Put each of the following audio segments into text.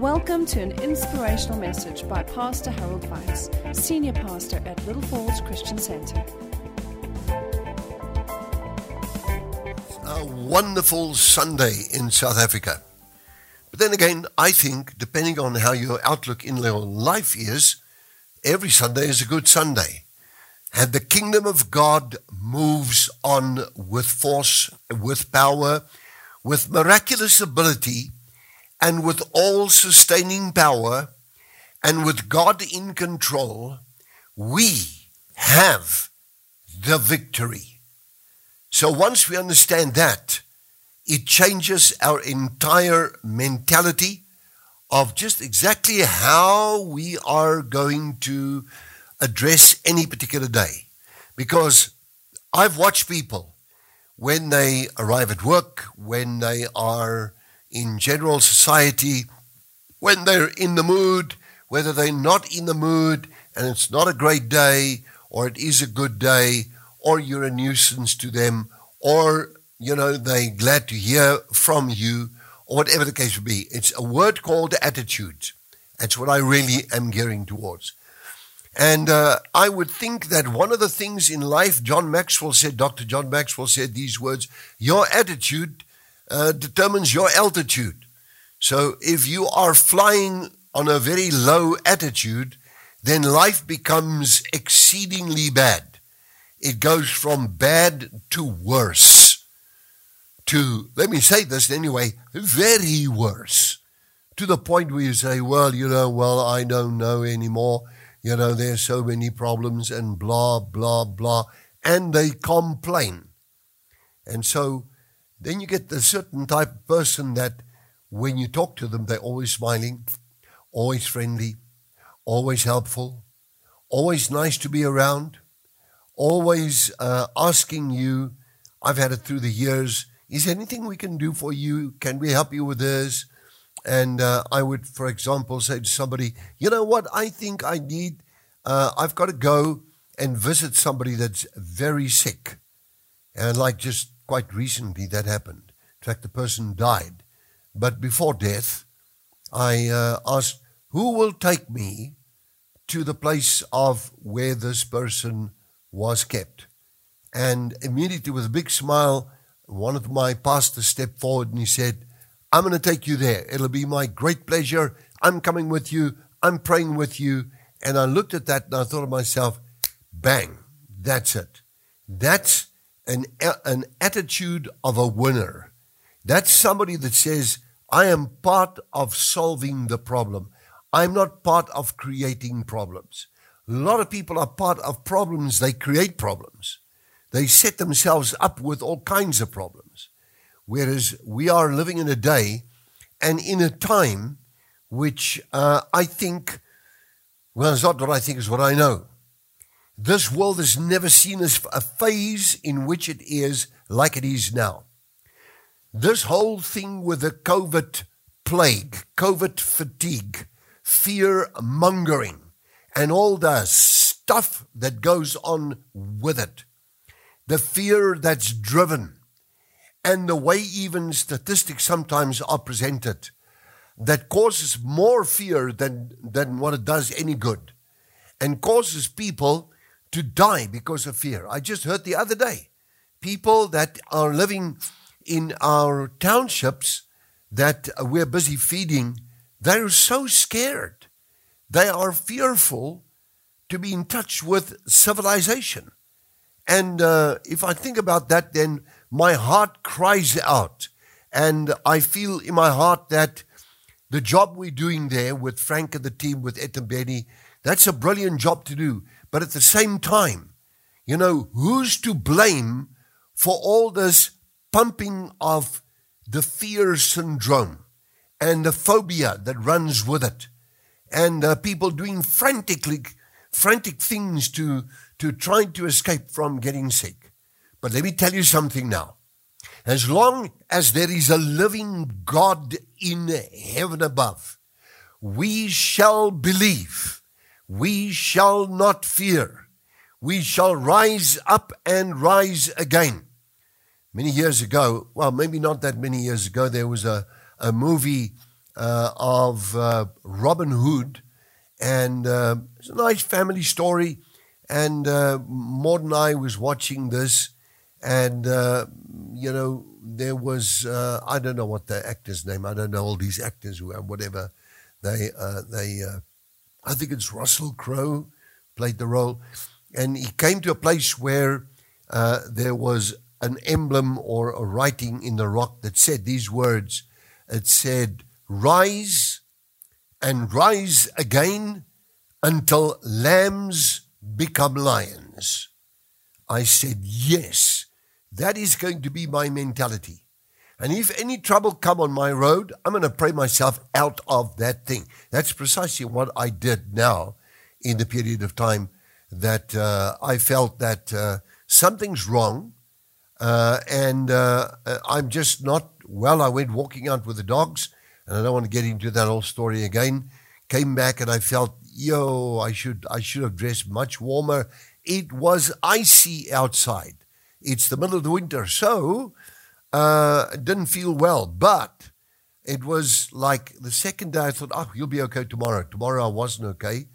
Welcome to an inspirational message by Pastor Harold Weitsz, Senior Pastor at Little Falls Christian Center. a wonderful Sunday in South Africa. But then again, I think, depending on how your outlook in your life is, every Sunday is a good Sunday. And the kingdom of God moves on with force, with power, with miraculous ability, and with all sustaining power, and with God in control. We have the victory. So once we understand that, it changes our entire mentality of just exactly how we are going to address any particular day. Because I've watched people when they arrive at work, when they are in general society, when they're in the mood, whether they're not in the mood and it's not a great day, or it is a good day, or you're a nuisance to them, or you know they're glad to hear from you, or whatever the case would be. It's a word called attitude. That's what I really am gearing towards. And uh, I would think that one of the things in life, John Maxwell said, Dr. John Maxwell said these words your attitude uh, determines your altitude. So if you are flying on a very low attitude, then life becomes exceedingly bad. It goes from bad to worse. To, let me say this anyway, very worse. To the point where you say, well, you know, well, I don't know anymore. You know, there's so many problems and blah, blah, blah. And they complain. And so then you get the certain type of person that when you talk to them, they're always smiling, always friendly, always helpful, always nice to be around, always uh, asking you. I've had it through the years. Is there anything we can do for you? Can we help you with this? And uh, I would, for example, say to somebody, you know what? I think I need, uh, I've got to go and visit somebody that's very sick. And like just quite recently, that happened. In fact, the person died. But before death, I uh, asked, who will take me to the place of where this person was kept? And immediately, with a big smile, one of my pastors stepped forward and he said, I'm going to take you there. It'll be my great pleasure. I'm coming with you. I'm praying with you. And I looked at that and I thought to myself, bang, that's it. That's an, an attitude of a winner. That's somebody that says, I am part of solving the problem. I'm not part of creating problems. A lot of people are part of problems. They create problems. They set themselves up with all kinds of problems. Whereas we are living in a day and in a time which uh, I think, well, it's not what I think, it's what I know. This world has never seen a phase in which it is like it is now. This whole thing with the COVID plague, COVID fatigue, fear mongering, and all the stuff that goes on with it, the fear that's driven and the way even statistics sometimes are presented that causes more fear than, than what it does any good and causes people to die because of fear. I just heard the other day people that are living in our townships that we're busy feeding, they're so scared. They are fearful to be in touch with civilization. And uh, if I think about that, then my heart cries out. And I feel in my heart that the job we're doing there with Frank and the team, with Ed and Benny, that's a brilliant job to do. But at the same time, you know, who's to blame for all this pumping of the fear syndrome and the phobia that runs with it? And uh, people doing frantically, frantic things to, to try to escape from getting sick. But let me tell you something now. As long as there is a living God in heaven above, we shall believe, we shall not fear, we shall rise up and rise again. Many years ago, well, maybe not that many years ago, there was a, a movie uh, of uh, Robin Hood, and uh, it's a nice family story. And uh, Maud and I was watching this, and uh, you know there was uh, I don't know what the actor's name. I don't know all these actors who whatever they uh, they. I think it's Russell Crowe played the role, and he came to a place where uh, there was an emblem or a writing in the rock that said these words. It said, "Rise and rise again until lambs become lions." I said, "Yes." That is going to be my mentality. And if any trouble come on my road, I'm going to pray myself out of that thing. That's precisely what I did now in the period of time that uh, I felt that uh, something's wrong uh, and uh, I'm just not well. I went walking out with the dogs, and I don't want to get into that whole story again. Came back and I felt, yo, I should I should have dressed much warmer. It was icy outside. It's the middle of the winter, so uh, didn't feel well. But it was like the second day I thought, oh, you'll be okay tomorrow. Tomorrow I wasn't okay.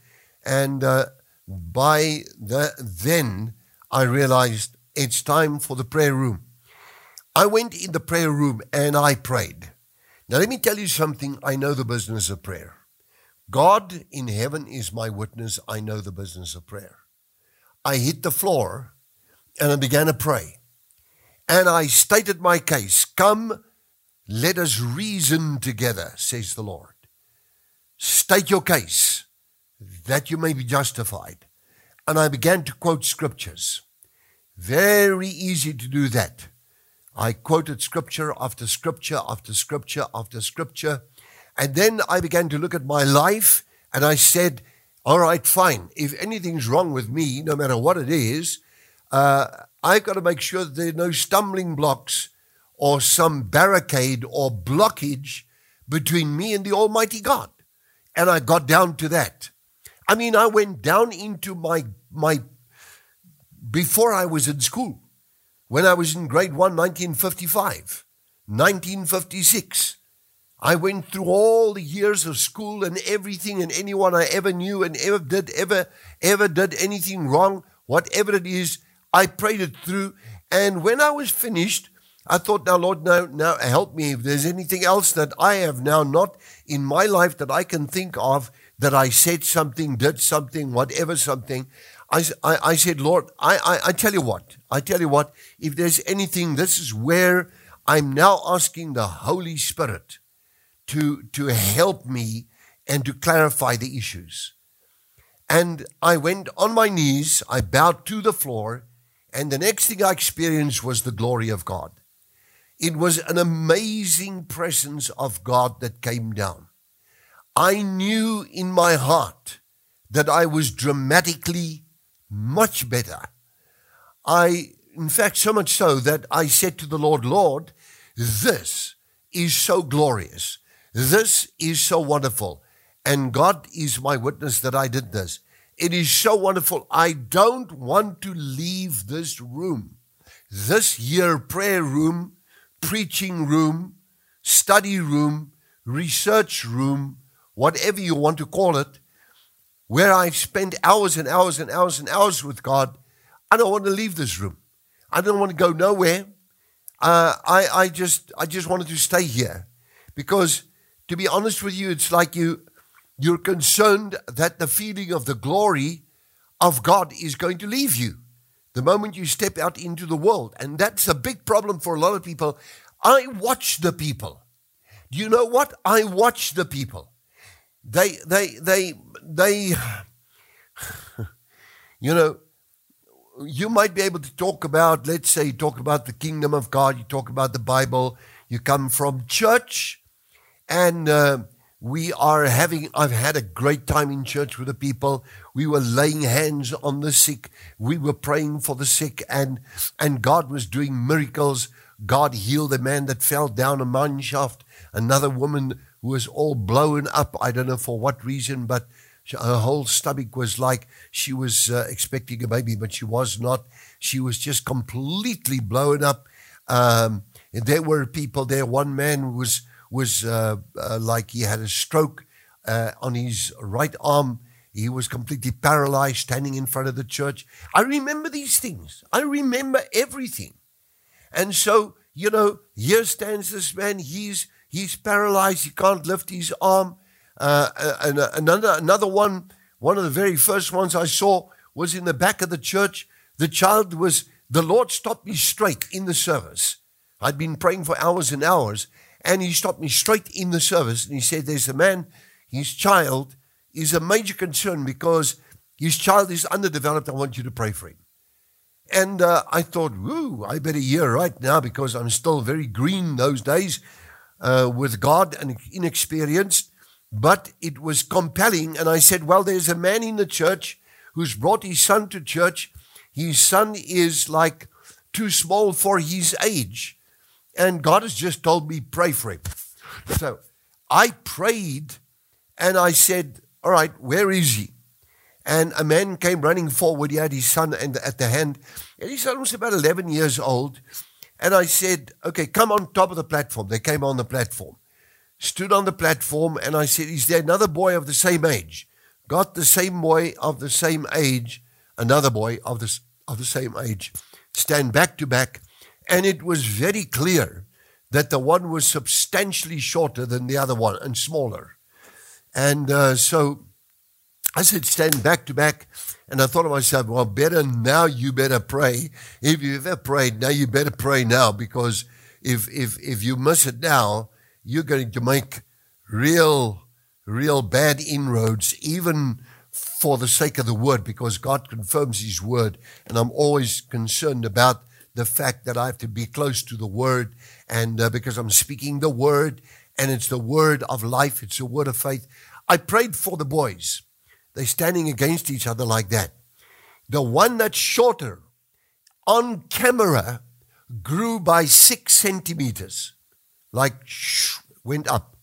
And uh, by the, then I realized it's time for the prayer room. I went in the prayer room and I prayed. Now, let me tell you something. I know the business of prayer. God in heaven is my witness. I know the business of prayer. I hit the floor and I began to pray. And I stated my case. Come, let us reason together, says the Lord. State your case that you may be justified. And I began to quote scriptures. Very easy to do that. I quoted scripture after scripture after scripture after scripture. And then I began to look at my life and I said, all right, fine. If anything's wrong with me, no matter what it is, uh, I've got to make sure that there are no stumbling blocks or some barricade or blockage between me and the Almighty God. And I got down to that. I mean, I went down into my, my, before I was in school, when I was in grade one, 1955, 1956. I went through all the years of school and everything and anyone I ever knew and ever did, ever, ever did anything wrong, whatever it is, I prayed it through. And when I was finished, I thought, now, Lord, now, now help me. If there's anything else that I have now not in my life that I can think of, that I said something, did something, whatever something, I, I, I said, Lord, I, I, I tell you what, I tell you what, if there's anything, this is where I'm now asking the Holy Spirit to, to help me and to clarify the issues. And I went on my knees, I bowed to the floor, and the next thing I experienced was the glory of God. It was an amazing presence of God that came down. I knew in my heart that I was dramatically much better. I, in fact, so much so that I said to the Lord, Lord, this is so glorious. This is so wonderful. And God is my witness that I did this. It is so wonderful. I don't want to leave this room. This year, prayer room, preaching room, study room, research room, whatever you want to call it, where I've spent hours and hours and hours and hours with God, I don't want to leave this room. I don't want to go nowhere. Uh, I, I just, I just wanted to stay here, because to be honest with you, it's like you, you're concerned that the feeling of the glory of God is going to leave you the moment you step out into the world. And that's a big problem for a lot of people. I watch the people. Do you know what? I watch the people. They, they, they, they, you know, you might be able to talk about, let's say, you talk about the kingdom of God, you talk about the Bible, you come from church, and uh, we are having, I've had a great time in church with the people. We were laying hands on the sick. We were praying for the sick and, and God was doing miracles. God healed a man that fell down a mine shaft. Another woman who was all blown up. I don't know for what reason, but her whole stomach was like she was uh, expecting a baby, but she was not. She was just completely blown up. Um, There were people there. One man was was uh, uh, like he had a stroke uh, on his right arm. He was completely paralyzed, standing in front of the church. I remember these things. I remember everything. And so, you know, here stands this man. He's he's paralyzed. He can't lift his arm. Uh, and another another one, one of the very first ones I saw was in the back of the church. The child was the Lord stopped me straight in the service. I'd been praying for hours and hours, and he stopped me straight in the service and he said, There's a man, his child is a major concern because his child is underdeveloped. I want you to pray for him. And uh, I thought, woo, I better hear right now because I'm still very green those days uh, with God and inexperienced. But it was compelling. And I said, well, there's a man in the church who's brought his son to church. His son is like too small for his age. And God has just told me, pray for him. So I prayed and I said, All right, where is he? And a man came running forward. He had his son at the hand. And his son was about 11 years old. And I said, Okay, come on top of the platform. They came on the platform, stood on the platform, and I said, Is there another boy of the same age? Got the same boy of the same age, another boy of the, of the same age. Stand back to back and it was very clear that the one was substantially shorter than the other one and smaller. And uh, so I said, stand back to back. And I thought to myself, well, better now you better pray. If you've ever prayed, now you better pray now because if, if, if you miss it now, you're going to make real, real bad inroads, even for the sake of the word, because God confirms his word. And I'm always concerned about the fact that I have to be close to the Word, and uh, because I'm speaking the Word, and it's the Word of life, it's the Word of faith. I prayed for the boys. They're standing against each other like that. The one that's shorter on camera grew by six centimeters, like shh, went up.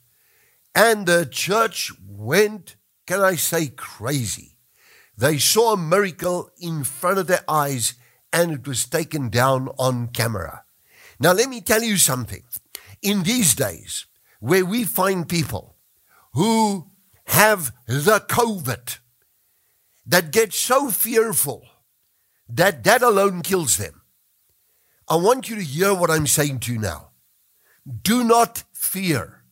And the church went, can I say, crazy. They saw a miracle in front of their eyes and it was taken down on camera. Now, let me tell you something. In these days, where we find people who have the COVID that get so fearful that that alone kills them, I want you to hear what I'm saying to you now. Do not fear.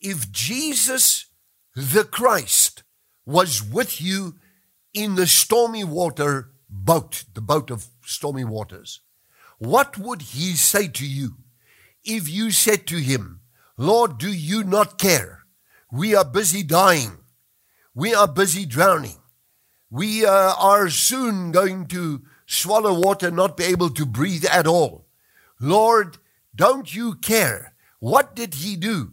If Jesus the Christ was with you in the stormy water, boat, the boat of stormy waters, what would he say to you if you said to him, Lord, do you not care? We are busy dying. We are busy drowning. We uh, are soon going to swallow water, not be able to breathe at all. Lord, don't you care? What did he do?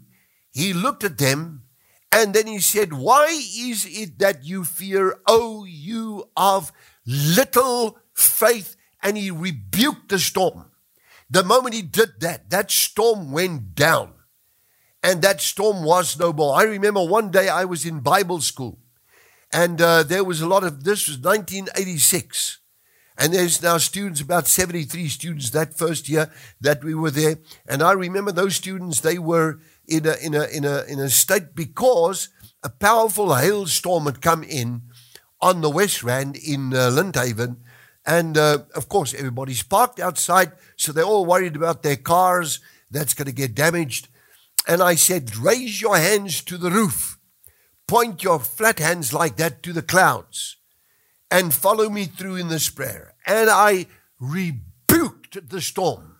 He looked at them and then he said, Why is it that you fear, O you of little faith, and he rebuked the storm. The moment he did that, that storm went down. And that storm was no more. I remember one day I was in Bible school, and uh, there was a lot of this was 1986. And there's now students, about 73 students that first year that we were there. And I remember those students, they were in a, in a, in a, in a state because a powerful hailstorm had come in on the West Rand in uh, Lindhaven. And uh, of course, everybody's parked outside, so they're all worried about their cars that's going to get damaged. And I said, Raise your hands to the roof, point your flat hands like that to the clouds, and follow me through in this prayer. And I rebuked the storm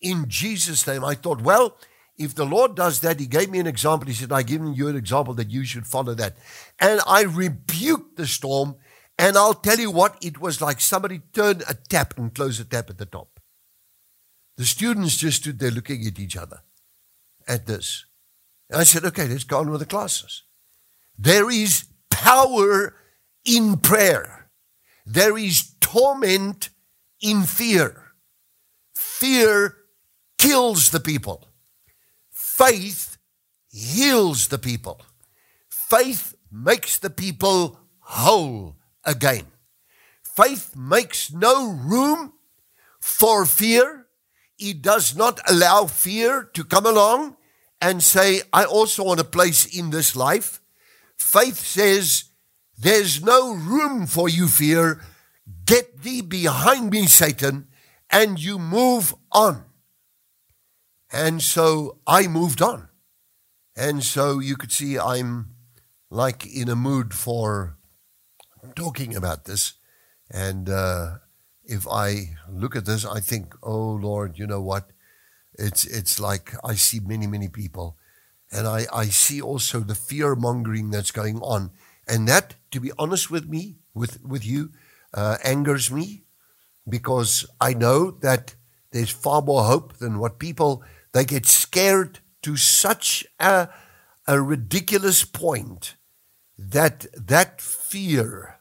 in Jesus' name. I thought, well, if the Lord does that, He gave me an example. He said, I've given you an example that you should follow that. And I rebuked the storm. And I'll tell you what, it was like somebody turned a tap and closed a tap at the top. The students just stood there looking at each other at this. And I said, okay, let's go on with the classes. There is power in prayer. There is torment in fear. Fear kills the people. Faith heals the people. Faith makes the people whole again. Faith makes no room for fear. It does not allow fear to come along and say, I also want a place in this life. Faith says, There's no room for you, fear. Get thee behind me, Satan, and you move on. And so I moved on. And so you could see I'm like in a mood for talking about this. And uh, if I look at this, I think, oh Lord, you know what? It's it's like I see many many people, and I I see also the fear mongering that's going on, and that, to be honest with me, with with you, uh, angers me, because I know that there's far more hope than what people they get scared to such a a ridiculous point that that fear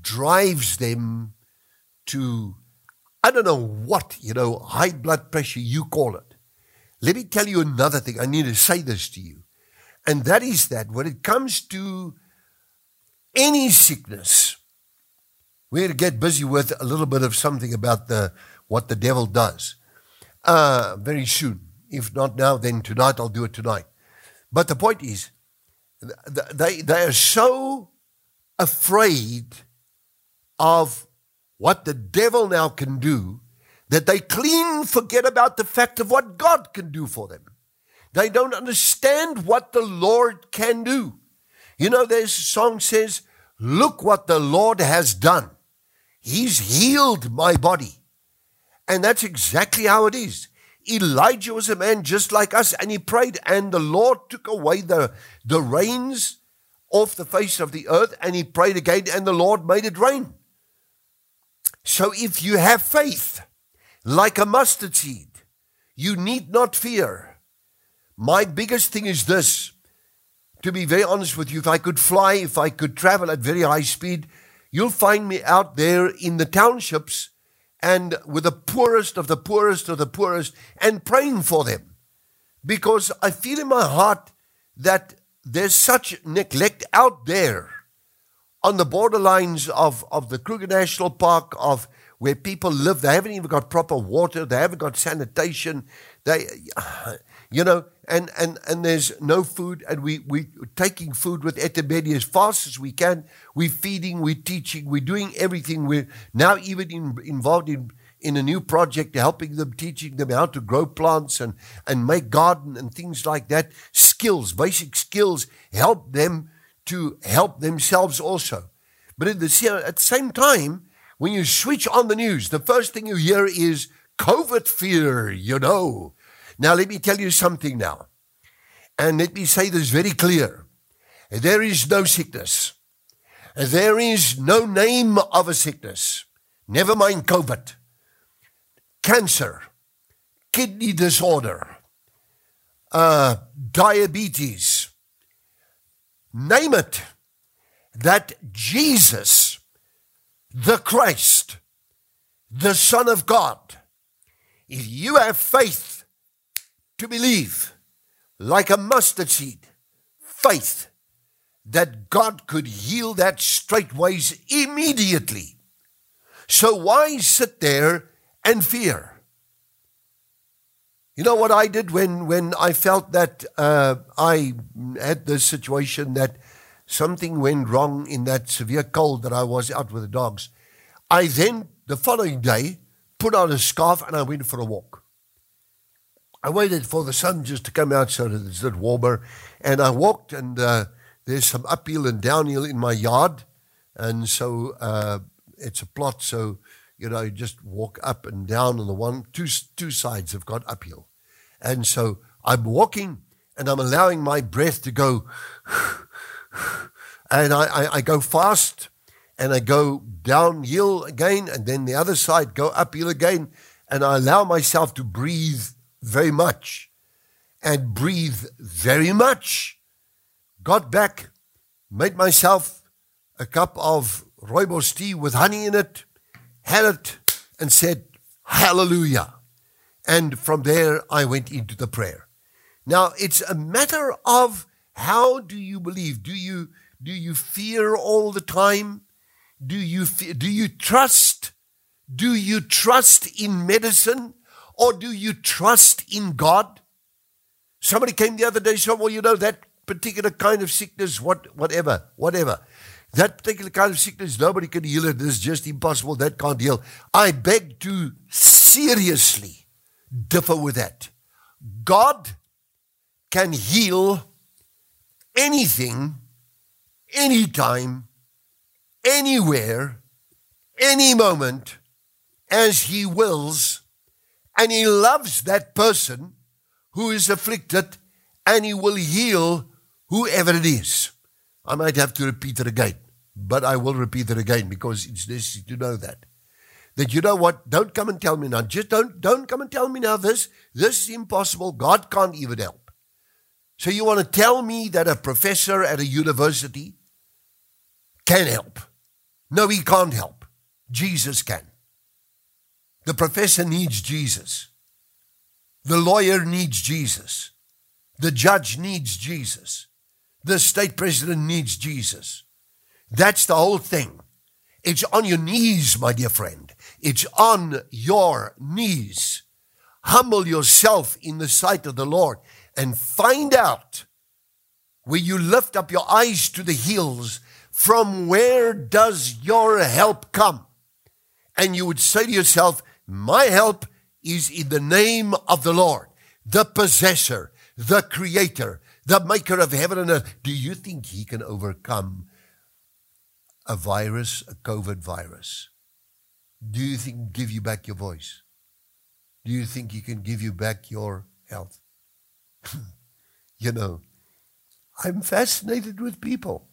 drives them to I don't know what, you know, high blood pressure, you call it. Let me tell you another thing. I need to say this to you. And that is that when it comes to any sickness, we're going to get busy with a little bit of something about the what the devil does uh, very soon. If not now, then tonight I'll do it tonight. But the point is, they, they are so afraid of what the devil now can do that they clean forget about the fact of what God can do for them. They don't understand what the Lord can do. You know, there's a song says, Look what the Lord has done. He's healed my body. And that's exactly how it is. Elijah was a man just like us, and he prayed, and the Lord took away the, the rains off the face of the earth, and he prayed again, and the Lord made it rain. So if you have faith like a mustard seed, you need not fear. My biggest thing is this to be very honest with you, if I could fly, if I could travel at very high speed, you'll find me out there in the townships and with the poorest of the poorest of the poorest and praying for them. Because I feel in my heart that there's such neglect out there on the borderlines of, of the Kruger National Park, of where people live. They haven't even got proper water. They haven't got sanitation. They, you know, and, and, and there's no food. And we, we taking food with Etemedi as fast as we can. We're feeding, we're teaching, we're doing everything. We're now even in, involved in, in a new project, helping them, teaching them how to grow plants and, and make garden and things like that. Skills, basic skills, help them to help themselves also. But at the, at the same time, when you switch on the news, the first thing you hear is COVID fear, you know. Now, let me tell you something now. And let me say this very clear. There is no sickness. There is no name of a sickness. Never mind COVID. Cancer, kidney disorder, uh, diabetes, name it, that Jesus, the Christ, the Son of God, if you have faith to believe, like a mustard seed, faith that God could heal that straightways immediately. So why sit there and fear? You know what I did when, when I felt that uh, I had this situation that something went wrong in that severe cold that I was out with the dogs? I then, the following day, put on a scarf and I went for a walk. I waited for the sun just to come out so that it's a bit warmer. And I walked, and uh, there's some uphill and downhill in my yard. And so uh, it's a plot, so you know, you just walk up and down on the one, two, two sides have got uphill. And so I'm walking and I'm allowing my breath to go, and I, I, I go fast and I go downhill again, and then the other side go uphill again, and I allow myself to breathe very much and breathe very much. Got back, made myself a cup of rooibos tea with honey in it, had it, and said, Hallelujah. And from there, I went into the prayer. Now, it's a matter of how do you believe? Do you, do you fear all the time? Do you, do you trust? Do you trust in medicine? Or do you trust in God? Somebody came the other day and said, Well, you know, that particular kind of sickness, what, whatever, whatever. That particular kind of sickness, nobody can heal it. It's just impossible. That can't heal. I beg to seriously differ with that. God can heal anything, anytime, anywhere, any moment, as He wills, and He loves that person who is afflicted, and He will heal whoever it is. I might have to repeat it again, but I will repeat it again because it's necessary to know that. That you know what? Don't come and tell me now. Just don't don't come and tell me now this. This is impossible. God can't even help. So you want to tell me that a professor at a university can help? No, he can't help. Jesus can. The professor needs Jesus. The lawyer needs Jesus. The judge needs Jesus. The state president needs Jesus. That's the whole thing. It's on your knees, my dear friend. It's on your knees. Humble yourself in the sight of the Lord and find out where you lift up your eyes to the hills, from where does your help come? And you would say to yourself, My help is in the name of the Lord, the possessor, the creator, the maker of heaven and earth. Do you think he can overcome a virus, a COVID virus? Do you think he can give you back your voice? Do you think he can give you back your health? you know, I'm fascinated with people.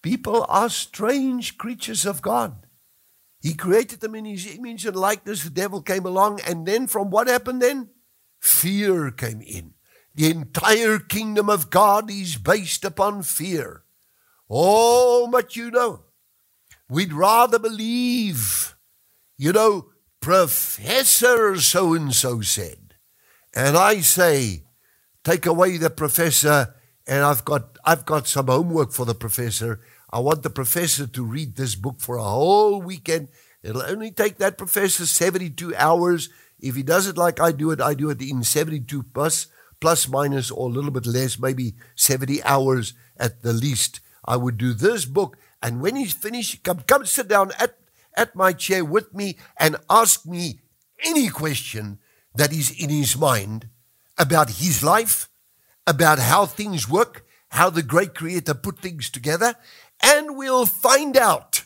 People are strange creatures of God. He created them in his image and likeness. The devil came along, and then from what happened then? Fear came in. The entire kingdom of God is based upon fear. Oh, but you know, we'd rather believe, you know, Professor so and so said. And I say, take away the professor, and I've got, I've got some homework for the professor. I want the professor to read this book for a whole weekend. It'll only take that professor 72 hours. If he does it like I do it, I do it in 72 plus plus minus or a little bit less, maybe 70 hours at the least. I would do this book. And when he's finished, come, come sit down at, at my chair with me and ask me any question that is in his mind about his life, about how things work, how the great creator put things together, and we'll find out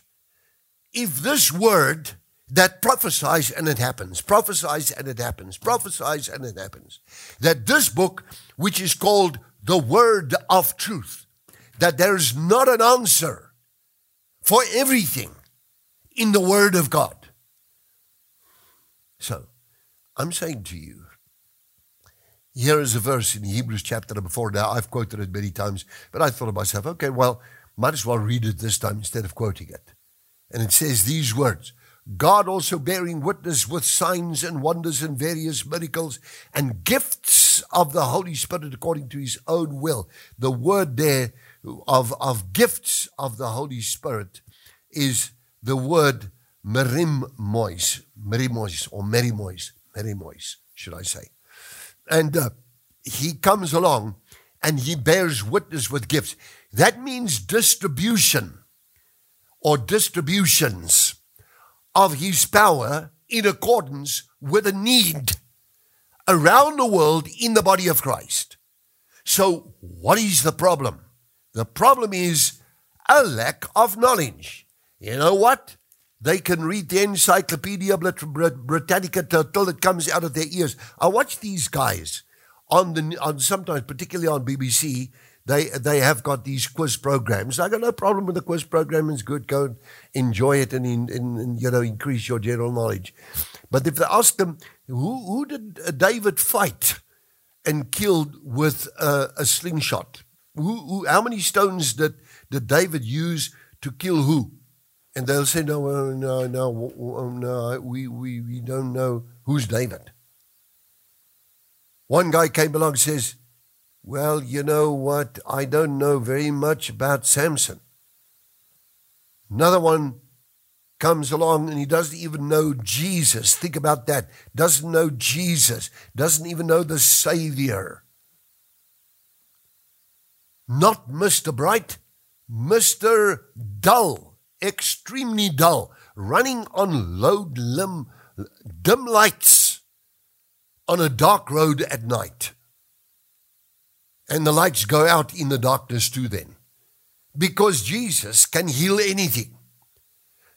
if this word that prophesies and it happens, prophesies and it happens, prophesies and it happens. That this book, which is called the Word of Truth, that there's not an answer for everything in the Word of God. So, I'm saying to you, here is a verse in Hebrews chapter number four. Now, I've quoted it many times, but I thought to myself, okay, well, might as well read it this time instead of quoting it. And it says these words God also bearing witness with signs and wonders and various miracles and gifts of the Holy Spirit according to his own will. The word there of, of gifts of the Holy Spirit is the word merimois, merimois or merimois, merimois, should I say. And uh, he comes along and he bears witness with gifts. That means distribution or distributions of his power in accordance with a need around the world in the body of Christ. So, what is the problem? The problem is a lack of knowledge. You know what? They can read the Encyclopedia Britannica till it comes out of their ears. I watch these guys on the on sometimes, particularly on BBC they they have got these quiz programs. I got no problem with the quiz program. It's good. Go enjoy it and, in, in, you know increase your general knowledge. But if they ask them who who did uh, David fight and killed with a, a slingshot, who, who how many stones did did David use to kill who? And they'll say no no no no we we we don't know who's David. One guy came along and says well, you know what? I don't know very much about Samson. Another one comes along and he doesn't even know Jesus. Think about that. Doesn't know Jesus. Doesn't even know the Savior. Not Mr. Bright, Mr. Dull, extremely dull, running on low limb, dim lights on a dark road at night. And the lights go out in the darkness too, then. Because Jesus can heal anything.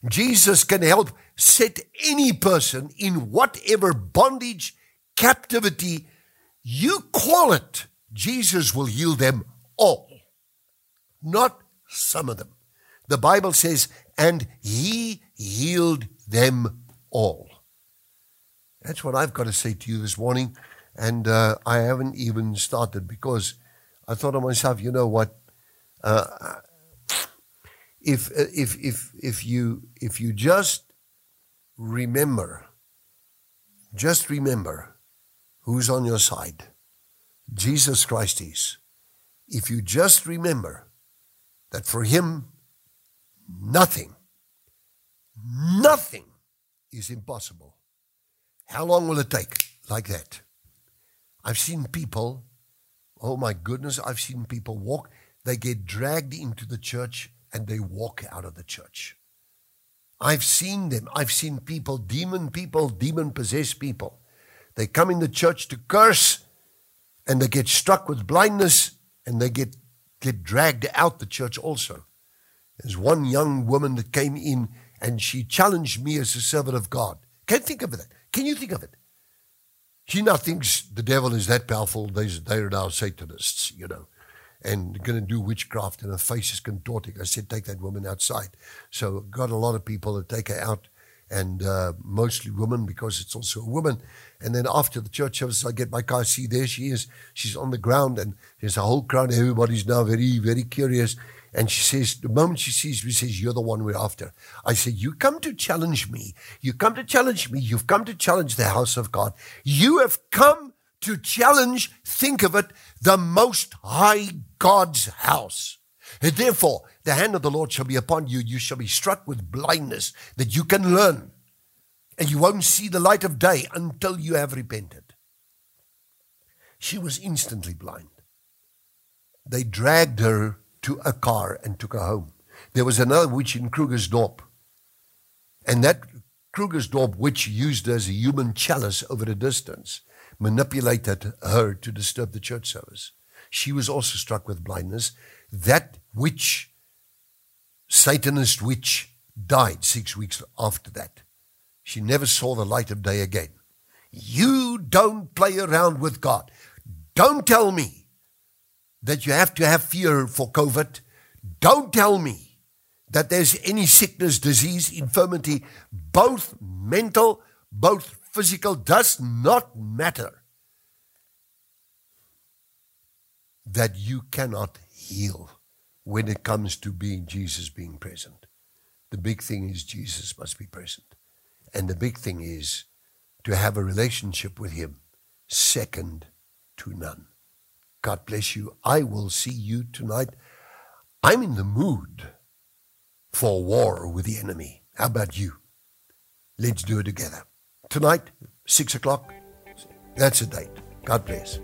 Jesus can help set any person in whatever bondage, captivity you call it. Jesus will heal them all, not some of them. The Bible says, and he healed them all. That's what I've got to say to you this morning. And uh, I haven't even started because I thought to myself, you know what? Uh, if if if if you if you just remember, just remember who's on your side. Jesus Christ is. If you just remember that for him nothing, nothing is impossible. How long will it take? Like that. I've seen people, oh my goodness, I've seen people walk, they get dragged into the church and they walk out of the church. I've seen them. I've seen people, demon people, demon possessed people. They come in the church to curse and they get struck with blindness and they get, get dragged out the church also. There's one young woman that came in and she challenged me as a servant of God. Can't think of that? Can you think of it? She now thinks the devil is that powerful. They're now Satanists, you know and going to do witchcraft, and her face is contorting. I said, take that woman outside. So got a lot of people to take her out, and uh, mostly women because it's also a woman. And then after the church service, I get my car. See, there she is. She's on the ground, and there's a whole crowd. Everybody's now very, very curious. And she says, the moment she sees me, says, You're the one we're after. I said, You come to challenge me. You come to challenge me. You've come to challenge the house of God. You have come to challenge, think of it, the most high God's house. And therefore, the hand of the Lord shall be upon you. You shall be struck with blindness that you can learn. And you won't see the light of day until you have repented. She was instantly blind. They dragged her to a car and took her home. There was another witch in Krugersdorp. And that Krugersdorp witch used as a human chalice over a distance manipulated her to disturb the church service. She was also struck with blindness. That witch, Satanist witch, died six weeks after that. She never saw the light of day again. You don't play around with God. Don't tell me that you have to have fear for COVID. Don't tell me that there's any sickness, disease, infirmity, both mental, both physical does not matter. That you cannot heal when it comes to being Jesus being present. The big thing is Jesus must be present. And the big thing is to have a relationship with Him, second to none. God bless you. I will see you tonight. I'm in the mood for war with the enemy. How about you? Let's do it together tonight, 6 o'clock. That's a date. God bless.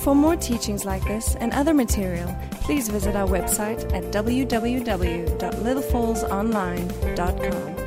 For more teachings like this and other material, please visit our website at www.littlefallsonline.com.